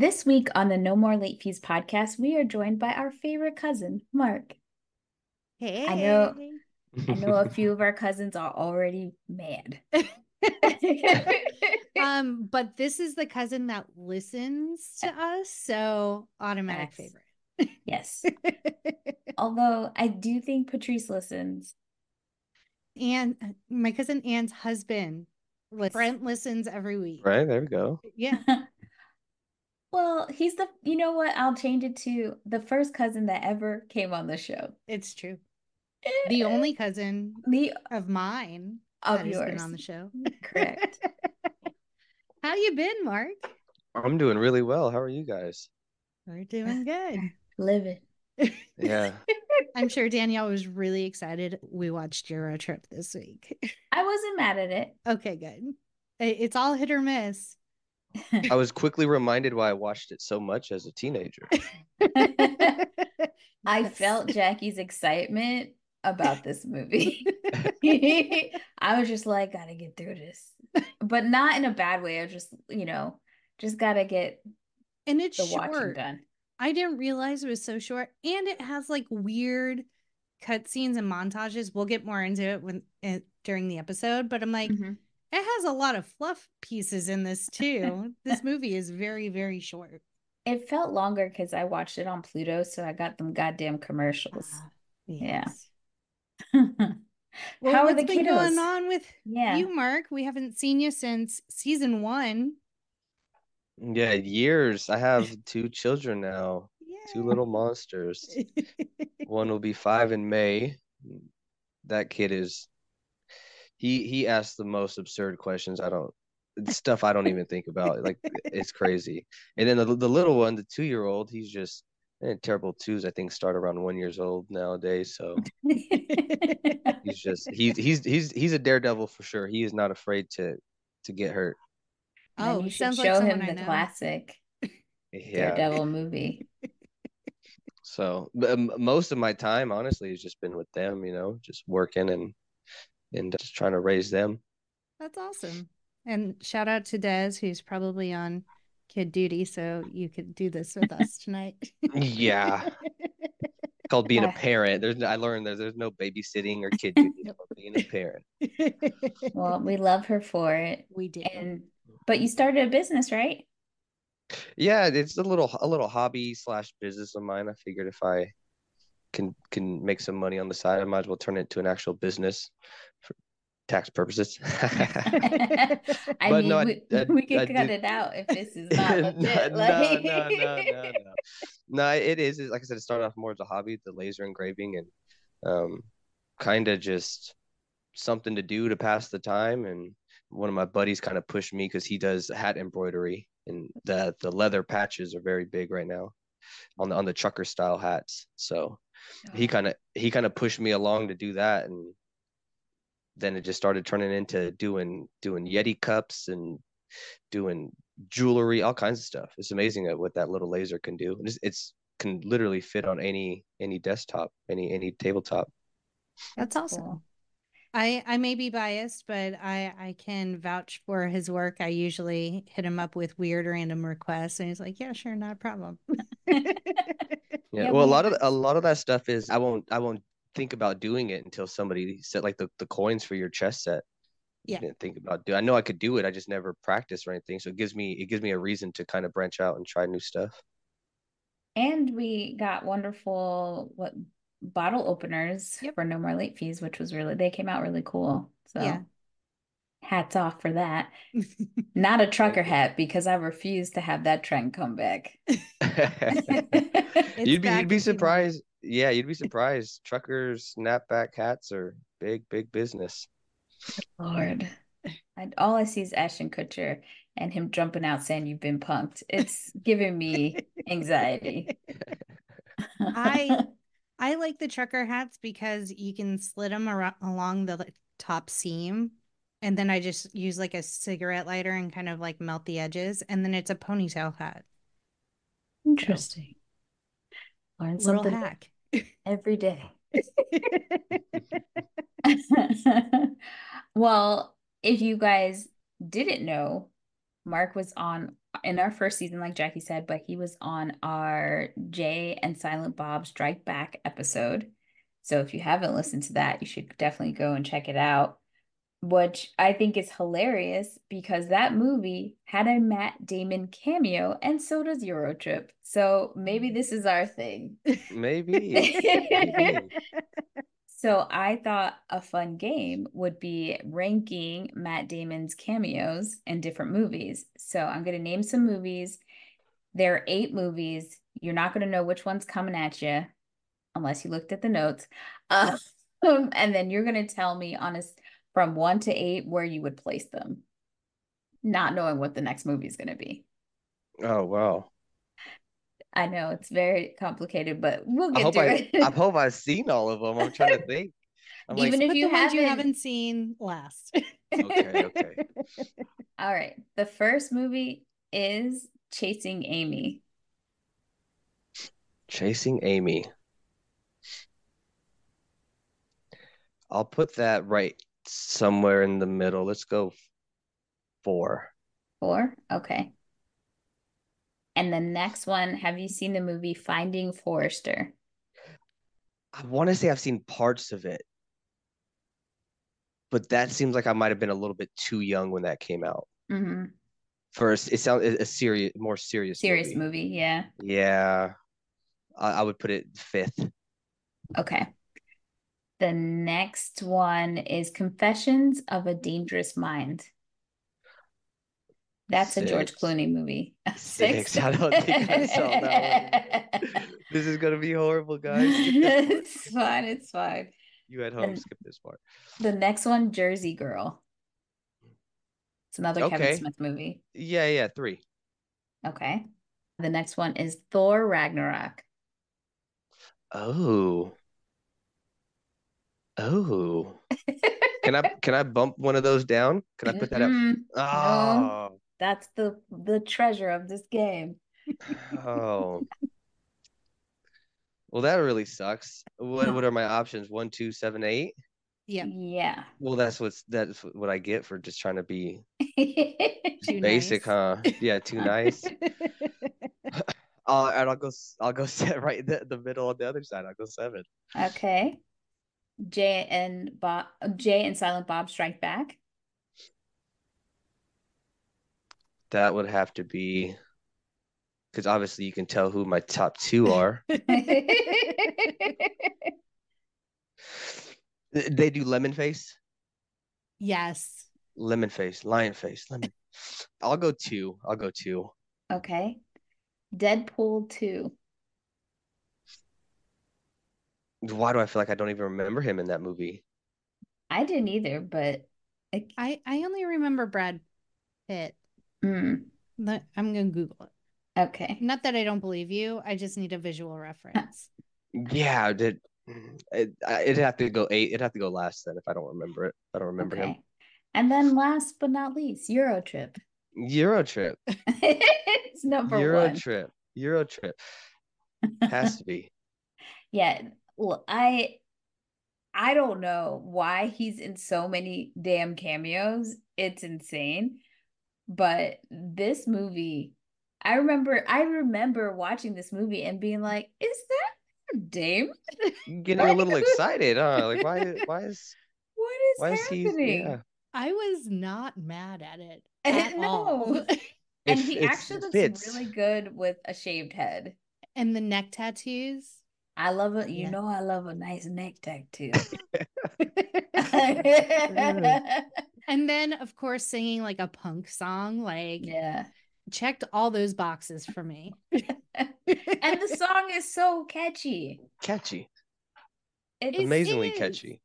This week on the No More Late Fees podcast, we are joined by our favorite cousin, Marc. Hey. I know I know a few of our cousins are already mad. um, but this is the cousin that listens to us, so automatic Yes. favorite. yes. Although I do think Patrice listens. and uh, my cousin Anne's husband, Listen. Brent, listens every week. Right, there we go. Yeah. Well, he's the you know what? I'll change it to the first cousin that ever came on the show. It's true. The eh. only cousin the of mine of that has yours. been on the show. Correct. How you been, Marc? I'm doing really well. How are you guys? We're doing good. Living. Yeah. I'm sure Danielle was really excited. We watched Eurotrip this week. I wasn't mad at it. Okay, good. It's all hit or miss. I was quickly reminded why I watched it so much as a teenager. I felt Jackie's excitement about this movie. I was just like, gotta get through this, but not in a bad way. I was just, you know, just gotta get and it's the watching short. done. I didn't realize it was so short, and it has like weird cutscenes and montages. We'll get more into it when it, during the episode, but I'm like, Mhm. It has a lot of fluff pieces in this too. this movie is very, very short. It felt longer because I watched it on Pluto, so I got them goddamn commercials. Ah, yeah. Yes. Well, How are what's the been going kiddos? on with Yeah. you, Marc? We haven't seen you since season one. Yeah, years. I have two children now, two little monsters. One will be five in May. That kid is he he asks the most absurd questions. I don't stuff I don't even think about. Like it's crazy. And then the the little one, the two year old, he's just and terrible twos. I think start around one years old nowadays. So he's just he's he's he's he's a daredevil for sure. He is not afraid to to get hurt. Oh, you should sounds like show him the classic Yeah. Daredevil movie. So but, um, most of my time, honestly, has just been with them. You know, just working and and just trying to raise them. That's awesome. And shout out to Des, who's probably on kid duty, so you could do this with us tonight. Yeah. called being a parent. There's I learned that there's no babysitting or kid duty. It's being a parent. Well, we love her for it. we do. And but you started a business, right? Yeah, it's a little a little hobby slash business of mine. I figured if I can can make some money on the side, I might as well turn it into an actual business for tax purposes. I mean, no, we, I- we could I cut it out if this is not no, legit. no, like- no, no, no, no. No, it is. It's- Like I said, it started off more as a hobby, the laser engraving, and um, kind of just something to do to pass the time. And one of my buddies kind of pushed me because he does hat embroidery, and the the leather patches are very big right now on the on the trucker style hats. So he kind of he kind of pushed me along to do that, and then it just started turning into doing doing Yeti cups and doing jewelry, all kinds of stuff. It's amazing what that little laser can do. It's, it's can literally fit on any any desktop, any any tabletop. That's awesome. cool. I I may be biased, but I I can vouch for his work. I usually hit him up with weird random requests, and he's like, "Yeah, sure, not a problem." Yeah. Yeah, well, a lot of a lot of that stuff is I won't I won't think about doing it until somebody said like the, the coins for your chess set. Yeah. I didn't think about do I know I could do it. I just never practiced or anything. So it gives me it gives me a reason to kind of branch out and try new stuff. And we got wonderful what bottle openers Yep. for no more late fees, which was really they came out really cool. So Yeah. hats off for that. Not a trucker hat because I refuse to have that trend come back. you'd be back you'd be if you surprised. Yeah, you'd be surprised. Truckers snapback hats are big, big business. Lord. I, all I see is Ashton Kutcher and him jumping out saying you've been punked. It's giving me anxiety. I I like the trucker hats because you can slit them ar- along the top seam. And then I just use like a cigarette lighter and kind of like melt the edges. And then it's a ponytail hat. Interesting. Learn Little something hack. every day. well, if you guys didn't know, Marc was on in our first season, like Jackie said, but he was on our Jay and Silent Bob Strike Back episode. So if you haven't listened to that, you should definitely go and check it out. Which I think is hilarious because that movie had a Matt Damon cameo, and so does Eurotrip. So maybe this is our thing. Maybe. Maybe. So I thought a fun game would be ranking Matt Damon's cameos in different movies. So I'm going to name some movies. There are eight movies. You're not going to know which one's coming at you unless you looked at the notes. Um, and then you're going to tell me on a, from one to eight where you would place them, not knowing what the next movie is going to be. Oh wow. I know it's very complicated, but we'll get to I it. I hope I've seen all of them. I'm trying to think. I'm like, Even if you the ones you haven't- haven't seen last. okay, okay. All right. The first movie is Chasing Amy. Chasing Amy. I'll put that right somewhere in the middle. Let's go four. Four? Okay. And the next one, have you seen the movie Finding Forrester? I want to say I've seen parts of it, but that seems like I might have been a little bit too young when that came out. hmm First, it sounds a serious, more serious Serious movie. movie, yeah. Yeah, I, I would put it fifth. Okay. The next one is Confessions of a Dangerous Mind. That's a George Clooney movie. Six. I don't think I saw that one. This is gonna be horrible, guys. Skip this part. it's fine. It's fine. You at home, skip this part. The next one, Jersey Girl. It's another Kevin Smith movie. Yeah, yeah, three. Okay. The next one is Thor Ragnarok. Oh. Oh. Can I can I bump one of those down? Can I put that up? Oh, That's the the treasure of this game. oh. Well, that really sucks. What what are my options? One, two, seven, eight. yeah. Yeah. Well, that's what's that's what I get for just trying to be basic, nice. huh? Yeah, too nice. Uh, and I'll go. I'll go set right the, the middle on the other side. I'll go seven. okay. Jay and Bob Jay and Silent Bob Strike Back. That would have to be because obviously you can tell who my top two are. They do lemon face, yes. lemon face, lion face, lemon. I'll go two. I'll go two. okay. Deadpool 2. Why do I feel like I don't even remember him in that movie? I didn't either, but like, I, I only remember Brad Pitt. mm, Let- I'm going to Google it. okay. Not that I don't believe you. I just need a visual reference. Yeah, did it, I- it'd have to go eight. It'd have to go last then if I don't remember it. I don't remember him. And then last but not least, Eurotrip. Euro trip. it's number Euro one. trip. Eurotrip. Has to be. Yeah, well, I I don't know why he's in so many damn cameos. It's insane. But this movie, I remember I remember watching this movie and being like, is that Dame? Getting a little excited, huh? Like why why is What is why is he yeah. I was not mad at it I at all. know. And It- he actually looks fits. really good with a shaved head. and the neck tattoos. I love it. You Yeah. know I love a nice neck tattoo. and then of course singing like a punk song like yeah. checked all those boxes for me and the song is so catchy. Catchy, It's It amazingly is. catchy.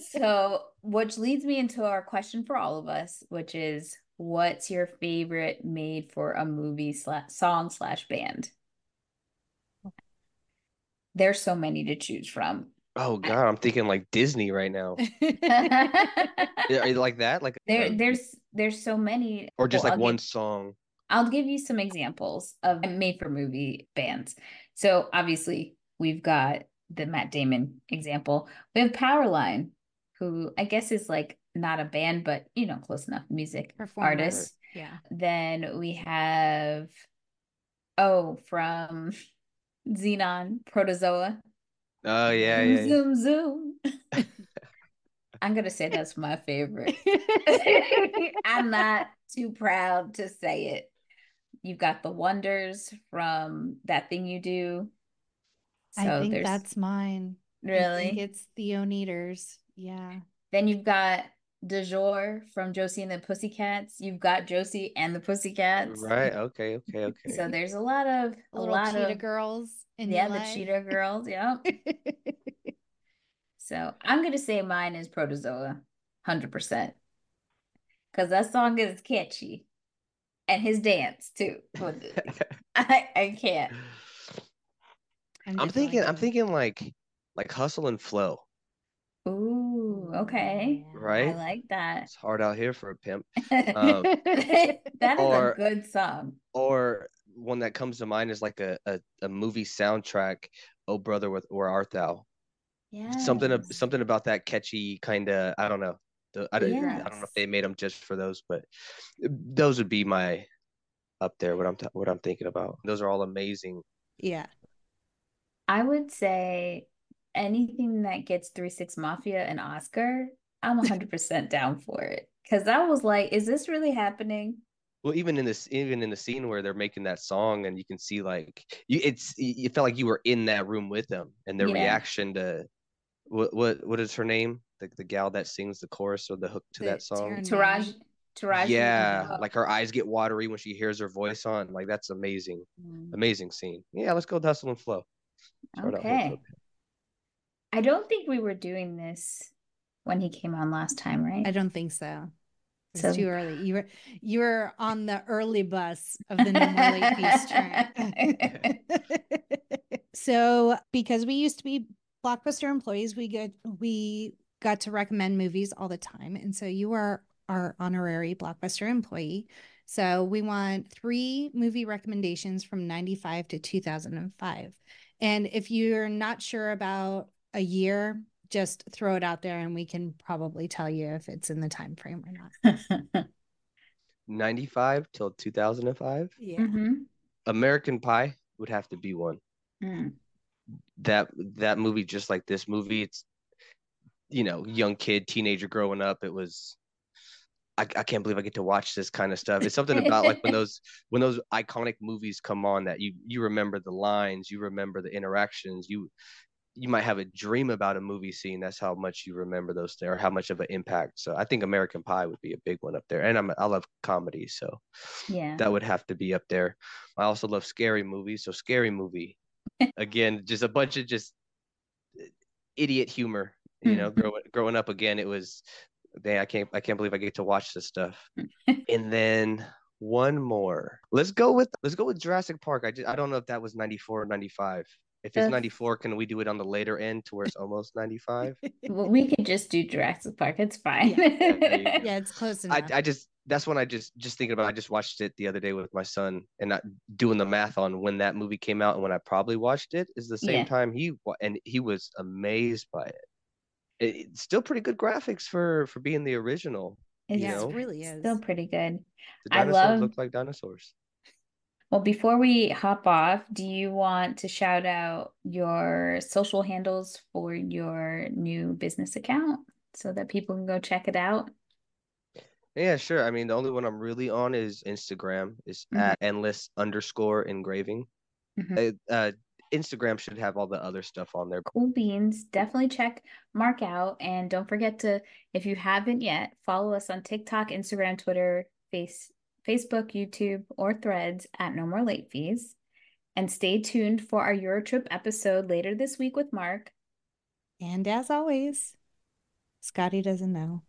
so, which leads me into our question for all of us, which is, what's your favorite made for a movie slash song slash band? There's so many to choose from. Oh God, I'm thinking like Disney right now. are you like that, like uh, there's there's so many. or just Well, like I'll one give- song. I'll give you some examples of made for movie bands. So obviously we've got the Matt Damon example. We have Powerline, who I guess is like not a band, but you know, close enough music Performer, artist. yeah Then we have oh from Zenon Proto Zoa. Oh yeah, yeah. yeah. Zoom zoom. I'm gonna say that's my favorite. I'm not too proud to say it. You've got the wonders from that thing you do. So i think there's that's mine I think really. it's the Oneders yeah Then you've got DuJour from Josie and the Pussycats. You've got Josie and the Pussycats. Right. Okay. Okay. Okay. So there's a lot of a little lot cheetah of girls in yeah, your the life. cheetah girls. Yeah. So I'm gonna say mine is Proto Zoa, hundred percent, because that song is catchy, and his dance too. I I can't. I'm just thinking. like I'm thinking like like hustle and flow. Ooh, okay. Right. I like that. It's hard out here for a pimp. that Um, is or- a good song. Or one that comes to mind is like a a, a movie soundtrack. Oh brother, with where art thou? Yeah. Something ab- something about that catchy kind of. I don't know. The, I, don't, I don't know if they made them just for those, but those would be my up there. What I'm t- what I'm thinking about. Those are all amazing. yeah I would say anything that gets Three Six Mafia an Oscar, I'm 100% down for it. Because I was like, is this really happening? Well, even in this, even in the scene where they're making that song, and you can see like you, it's you felt like you were in that room with them, and their Yeah. reaction to what what what is her name? The the gal that sings the chorus or the hook to The that song. Taryn- Taraj, Taraji. Yeah, Oh. like her eyes get watery when she hears her voice on. Like that's amazing, Mm, amazing scene. Yeah, let's go hustle and flow. Start out Okay. I don't think we were doing this when he came on last time, right? i don't think so. It's So- too early. You were you were on the early bus of the no more late fees train. So because we used to be blockbuster employees we get we got to recommend movies all the time. And so you are our honorary blockbuster employee. So we want three movie recommendations from 95 to 2005 and if you're not sure about a year just throw it out there and we can probably tell you if it's in the time frame or not 95 till 2005. yeah Mhm. American Pie would have to be one. Mm. that that movie just like this movie it's you know young kid teenager growing up it was I, I can't believe i get to watch this kind of stuff it's something about like when those when those iconic movies come on that you you remember the lines you remember the interactions you you might have a dream about a movie scene that's how much you remember those things, or how much of an impact so i think american pie would be a big one up there and I'm, i love comedy so Yeah. that would have to be up there. I also love scary movies, so scary movie. Again, just a bunch of just idiot humor. You know, Mhm. growing growing up again, it was man, I can't I can't believe I get to watch this stuff. and then one more. Let's go with let's go with Jurassic Park. I just, I don't know if that was 94 or 95. If it's That's- 94, can we do it on the later end to where it's almost 95? Well, we could just do Jurassic Park. It's fine. Yeah. yeah it's close I, enough I just that's when I just just thinking about I just watched it the other day with my son and not doing the math on when that movie came out and when I probably watched it is the same Yeah. time he and he was amazed by it. it. It's still pretty good graphics for for being the original. It's yeah know? it really is still pretty good. The I dinosaurs love- look like dinosaurs. Well, before we hop off, do you want to shout out your social handles for your new business account so that people can go check it out? Yeah, sure. I mean, the only one I'm really on is Instagram. Is Mhm. at endless underscore engraving. Mhm. Uh, uh, Instagram should have all the other stuff on there. Cool beans. Definitely check Marc out. And don't forget to, if you haven't yet, follow us on TikTok, Instagram, Twitter, Face, Facebook, YouTube, or threads at No More Late Fees. And stay tuned for our Eurotrip episode later this week with Marc. And as always, Scotty doesn't know.